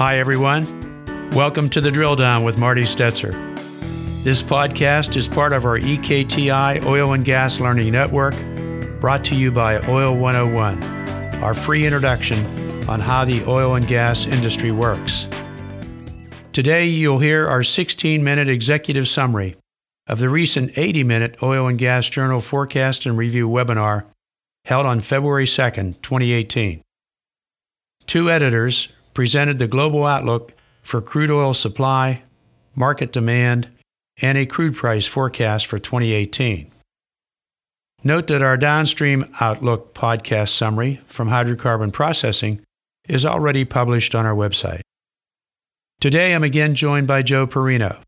Hi, everyone. Welcome to the Drill Down with Marty Stetzer. This podcast is part of our EKTI Oil and Gas Learning Network, brought to you by Oil 101, our free introduction on how the oil and gas industry works. Today, you'll hear our 16 minute executive summary of the recent 80 minute Oil and Gas Journal Forecast and Review webinar held on February 2nd, 2018. Two editors presented the global outlook for crude oil supply, market demand, and a crude price forecast for 2018. Note that our downstream outlook podcast summary from hydrocarbon processing is already published on our website. Today I'm again joined by Joe Perino,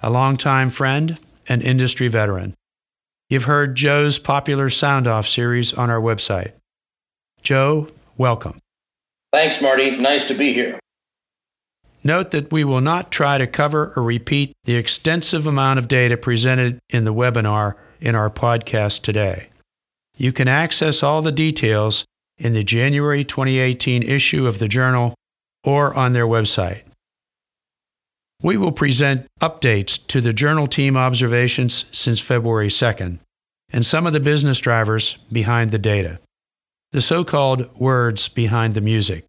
a longtime friend and industry veteran. You've heard Joe's popular Sound Off series on our website. Joe, welcome. Thanks, Marty. Nice to be here. Note that we will not try to cover or repeat the extensive amount of data presented in the webinar in our podcast today. You can access all the details in the January 2018 issue of the journal or on their website. We will present updates to the journal team observations since February 2nd and some of the business drivers behind the data, the so called words behind the music.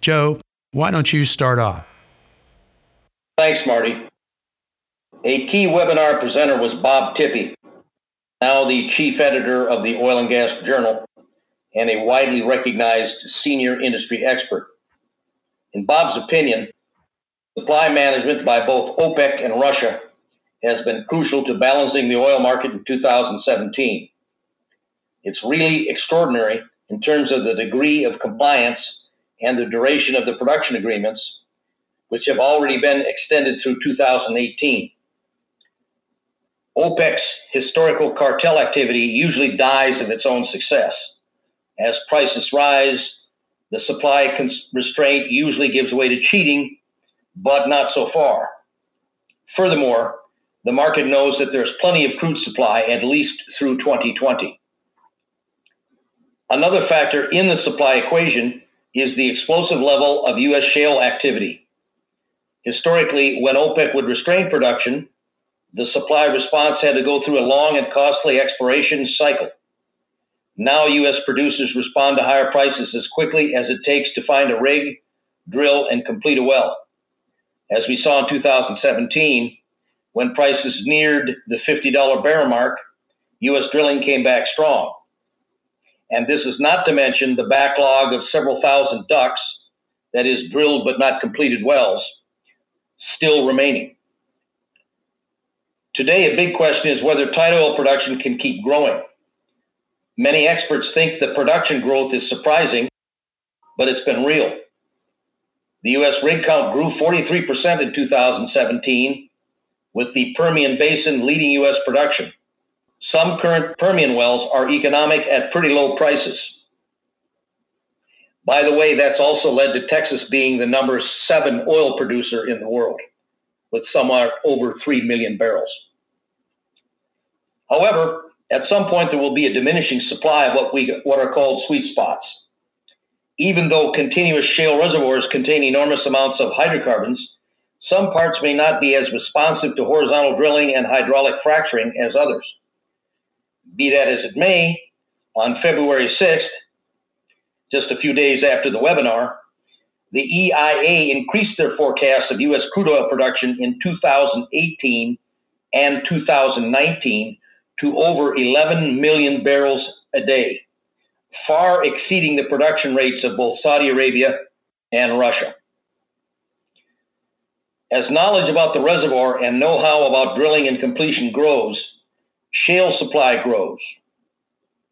Joe, why don't you start off? Thanks, Marty. A key webinar presenter was Bob Tippee, now the chief editor of the Oil and Gas Journal and a widely recognized senior industry expert. In Bob's opinion, Supply management by both OPEC and Russia has been crucial to balancing the oil market in 2017. It's really extraordinary in terms of the degree of compliance and the duration of the production agreements, which have already been extended through 2018. OPEC's historical cartel activity usually dies of its own success. As prices rise, the supply restraint usually gives way to cheating but not so far. Furthermore, the market knows that there's plenty of crude supply at least through 2020. Another factor in the supply equation is the explosive level of U.S. shale activity. Historically, when OPEC would restrain production, the supply response had to go through a long and costly exploration cycle. Now, U.S. producers respond to higher prices as quickly as it takes to find a rig, drill, and complete a well. As we saw in 2017, when prices neared the $50 barrel mark, U.S. drilling came back strong. And this is not to mention the backlog of several thousand ducks, that is, drilled but not completed wells, still remaining. Today, a big question is whether tight oil production can keep growing. Many experts think the production growth is surprising, but it's been real. The U.S. rig count grew 43% in 2017, with the Permian Basin leading U.S. production. Some current Permian wells are economic at pretty low prices. By the way, that's also led to Texas being the number seven oil producer in the world, with somewhere over 3 million barrels. However, at some point there will be a diminishing supply of what we what are called sweet spots even though continuous shale reservoirs contain enormous amounts of hydrocarbons, some parts may not be as responsive to horizontal drilling and hydraulic fracturing as others. Be that as it may, on February 6th, just a few days after the webinar, the EIA increased their forecast of U.S. crude oil production in 2018 and 2019 to over 11 million barrels a day far exceeding the production rates of both Saudi Arabia and Russia. As knowledge about the reservoir and know how about drilling and completion grows, shale supply grows.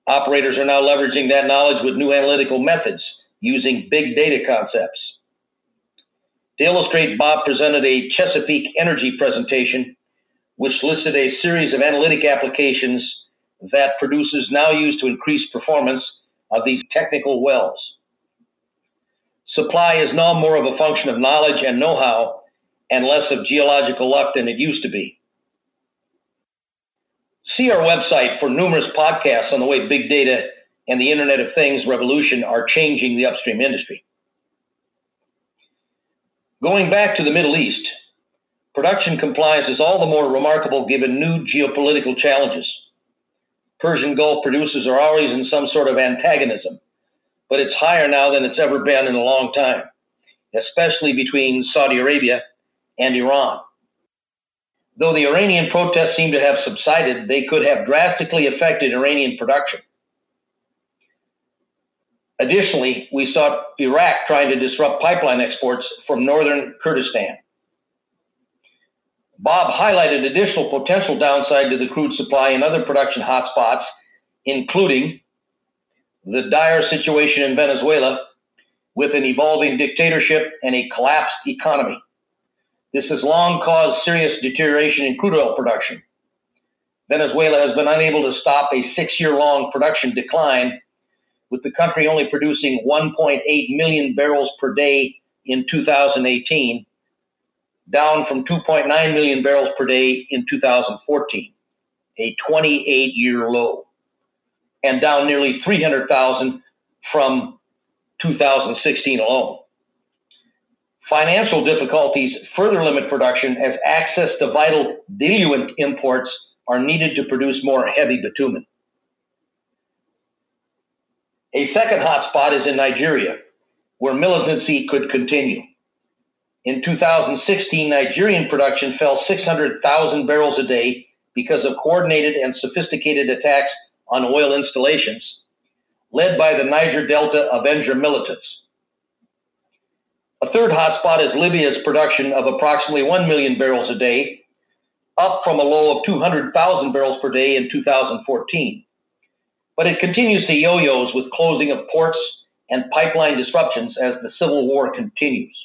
Operators are now leveraging that knowledge with new analytical methods using big data concepts. To illustrate, Bob presented a Chesapeake Energy presentation, which listed a series of analytic applications that producers now use to increase performance of these technical wells. Supply is now more of a function of knowledge and know how and less of geological luck than it used to be. See our website for numerous podcasts on the way big data and the Internet of Things revolution are changing the upstream industry. Going back to the Middle East, production compliance is all the more remarkable given new geopolitical challenges. Persian Gulf producers are always in some sort of antagonism, but it's higher now than it's ever been in a long time, especially between Saudi Arabia and Iran. Though the Iranian protests seem to have subsided, they could have drastically affected Iranian production. Additionally, we saw Iraq trying to disrupt pipeline exports from northern Kurdistan. Bob highlighted additional potential downside to the crude supply in other production hotspots, including the dire situation in Venezuela with an evolving dictatorship and a collapsed economy. This has long caused serious deterioration in crude oil production. Venezuela has been unable to stop a six year long production decline, with the country only producing 1.8 million barrels per day in 2018, down from 2.9 million barrels per day in 2014, a 28 year low, and down nearly 300,000 from 2016 alone. Financial difficulties further limit production as access to vital diluent imports are needed to produce more heavy bitumen. A second hotspot is in Nigeria, where militancy could continue. In 2016, Nigerian production fell 600,000 barrels a day because of coordinated and sophisticated attacks on oil installations, led by the Niger Delta Avenger militants. Third hotspot is Libya's production of approximately 1 million barrels a day, up from a low of 200,000 barrels per day in 2014. But it continues to yo yos with closing of ports and pipeline disruptions as the civil war continues.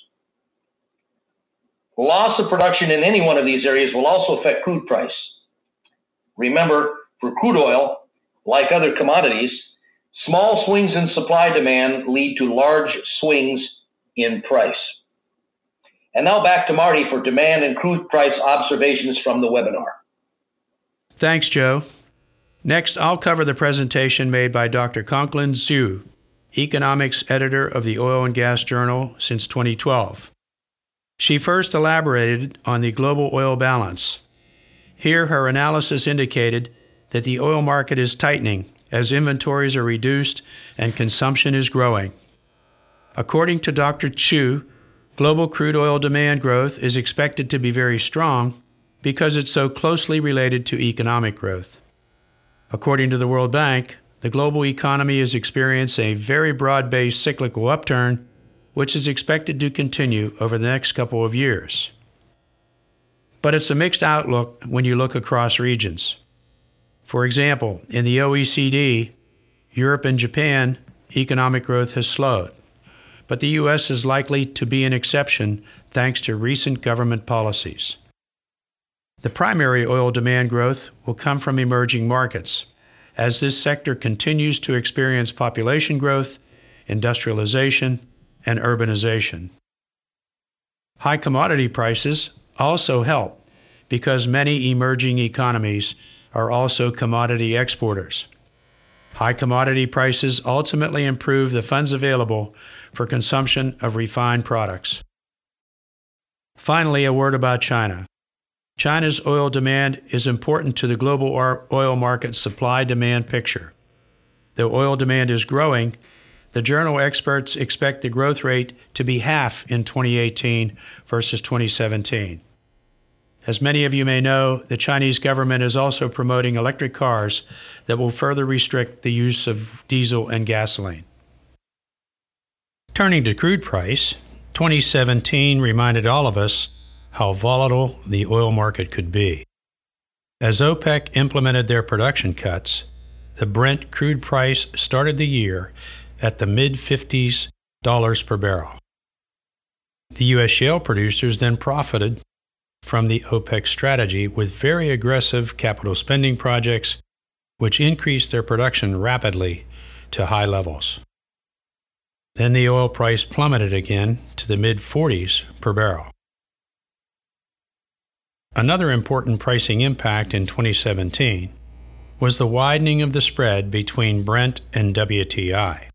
Loss of production in any one of these areas will also affect crude price. Remember, for crude oil, like other commodities, small swings in supply demand lead to large swings in price. And now back to Marty for demand and crude price observations from the webinar. Thanks, Joe. Next, I'll cover the presentation made by Dr. Conglin Xu, economics editor of the Oil and Gas Journal since 2012. She first elaborated on the global oil balance. Here, her analysis indicated that the oil market is tightening as inventories are reduced and consumption is growing. According to Dr. Xu, global crude oil demand growth is expected to be very strong because it's so closely related to economic growth. According to the World Bank, the global economy is experiencing a very broad based cyclical upturn, which is expected to continue over the next couple of years. But it's a mixed outlook when you look across regions. For example, in the OECD, Europe and Japan, economic growth has slowed but the U.S. is likely to be an exception thanks to recent government policies. The primary oil demand growth will come from emerging markets, as this sector continues to experience population growth, industrialization, and urbanization. High commodity prices also help because many emerging economies are also commodity exporters. High commodity prices ultimately improve the funds available for consumption of refined products. Finally, a word about China. China's oil demand is important to the global oil market supply demand picture. Though oil demand is growing, the journal experts expect the growth rate to be half in 2018 versus 2017. As many of you may know, the Chinese government is also promoting electric cars that will further restrict the use of diesel and gasoline. Turning to crude price, 2017 reminded all of us how volatile the oil market could be. As OPEC implemented their production cuts, the Brent crude price started the year at the mid 50s dollars per barrel. The U.S. shale producers then profited from the OPEC strategy with very aggressive capital spending projects, which increased their production rapidly to high levels. Then the oil price plummeted again to the mid 40s per barrel. Another important pricing impact in 2017 was the widening of the spread between Brent and WTI.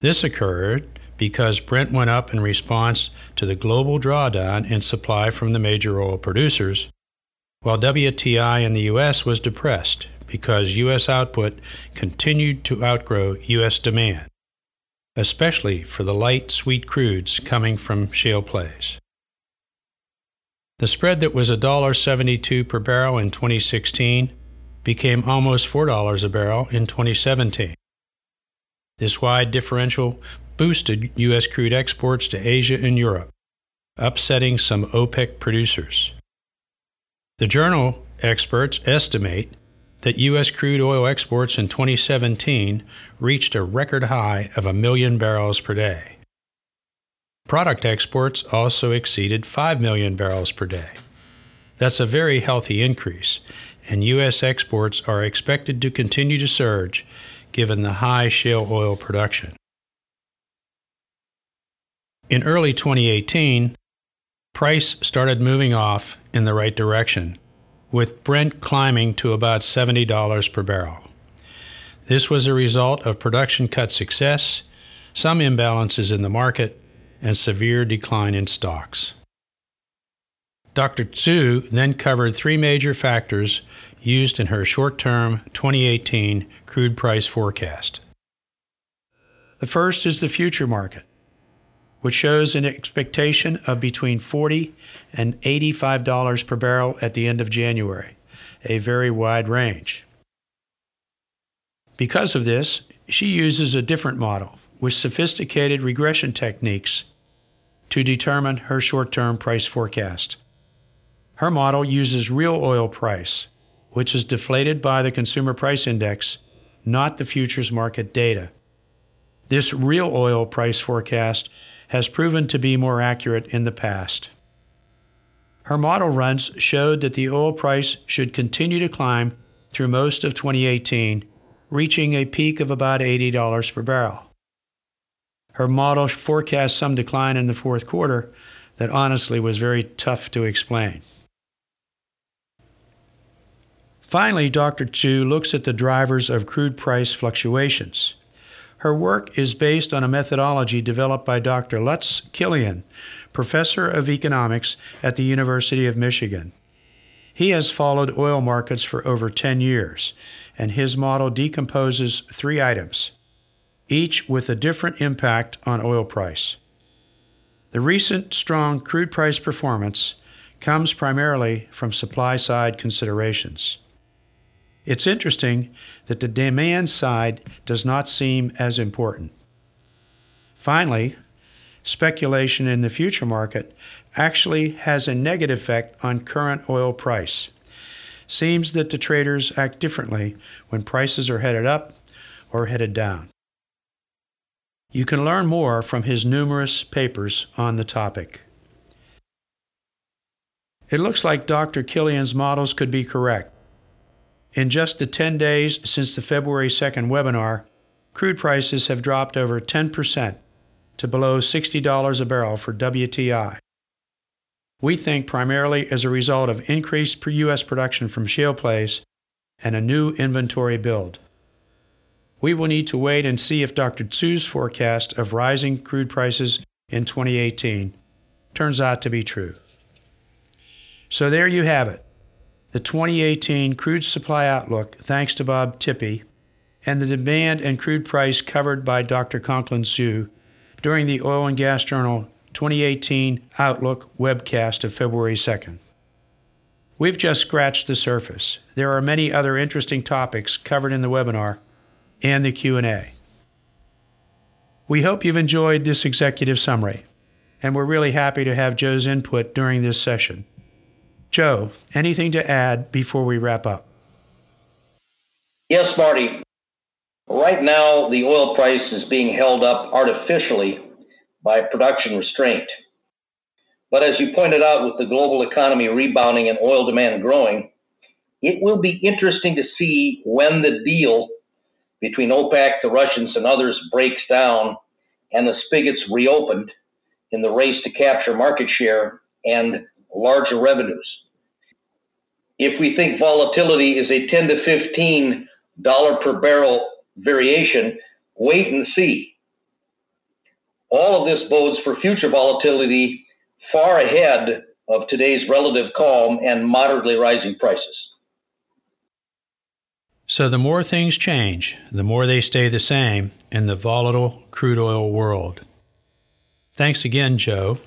This occurred because Brent went up in response to the global drawdown in supply from the major oil producers, while WTI in the U.S. was depressed because U.S. output continued to outgrow U.S. demand, especially for the light sweet crudes coming from shale plays. The spread that was $1.72 per barrel in 2016 became almost $4 a barrel in 2017. This wide differential boosted U.S. crude exports to Asia and Europe, upsetting some OPEC producers. The journal experts estimate that U.S. crude oil exports in 2017 reached a record high of a million barrels per day. Product exports also exceeded 5 million barrels per day. That's a very healthy increase, and U.S. exports are expected to continue to surge given the high shale oil production. In early 2018, price started moving off in the right direction, with Brent climbing to about $70 per barrel. This was a result of production cut success, some imbalances in the market, and severe decline in stocks. Dr. Xu then covered three major factors used in her short term 2018 crude price forecast. The first is the future market which shows an expectation of between $40 and $85 per barrel at the end of January, a very wide range. Because of this, she uses a different model with sophisticated regression techniques to determine her short term price forecast. Her model uses real oil price, which is deflated by the consumer price index, not the futures market data. This real oil price forecast has proven to be more accurate in the past. Her model runs showed that the oil price should continue to climb through most of 2018, reaching a peak of about $80 per barrel. Her model forecast some decline in the fourth quarter that honestly was very tough to explain. Finally, Dr. Xu looks at the drivers of crude price fluctuations. Her work is based on a methodology developed by Dr. Lutz Kilian, professor of economics at the University of Michigan. He has followed oil markets for over 10 years, and his model decomposes three items, each with a different impact on oil price. The recent strong crude price performance comes primarily from supply side considerations. It's interesting that the demand side does not seem as important. Finally, speculation in the future market actually has a negative effect on current oil price. Seems that the traders act differently when prices are headed up or headed down. You can learn more from his numerous papers on the topic. It looks like Dr. Kilian's models could be correct. In just the 10 days since the February 2nd webinar, crude prices have dropped over 10% to below $60 a barrel for WTI. We think primarily as a result of increased U.S. production from shale plays and a new inventory build. We will need to wait and see if Dr. Xu's forecast of rising crude prices in 2018 turns out to be true. So there you have it the 2018 crude supply outlook, thanks to Bob Tippee, and the demand and crude price covered by Dr. Conglin Xu during the Oil and Gas Journal 2018 Outlook webcast of February 2nd. We've just scratched the surface. There are many other interesting topics covered in the webinar and the Q&A. We hope you've enjoyed this executive summary, and we're really happy to have Joe's input during this session. Joe, anything to add before we wrap up? Yes, Marty. Right now, the oil price is being held up artificially by production restraint. But as you pointed out, with the global economy rebounding and oil demand growing, it will be interesting to see when the deal between OPEC, the Russians, and others breaks down and the spigots reopened in the race to capture market share and larger revenues. If we think volatility is a 10 to 15 dollar per barrel variation, wait and see. All of this bodes for future volatility far ahead of today's relative calm and moderately rising prices. So, the more things change, the more they stay the same in the volatile crude oil world. Thanks again, Joe.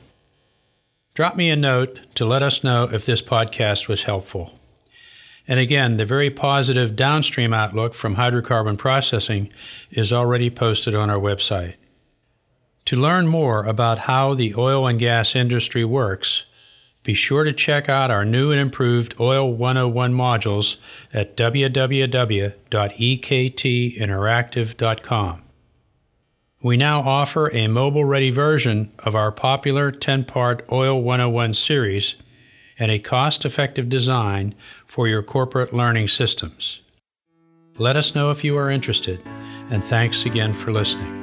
Drop me a note to let us know if this podcast was helpful. And again, the very positive downstream outlook from hydrocarbon processing is already posted on our website. To learn more about how the oil and gas industry works, be sure to check out our new and improved Oil 101 modules at www.ektinteractive.com. We now offer a mobile ready version of our popular 10 part Oil 101 series and a cost effective design for your corporate learning systems. Let us know if you are interested, and thanks again for listening.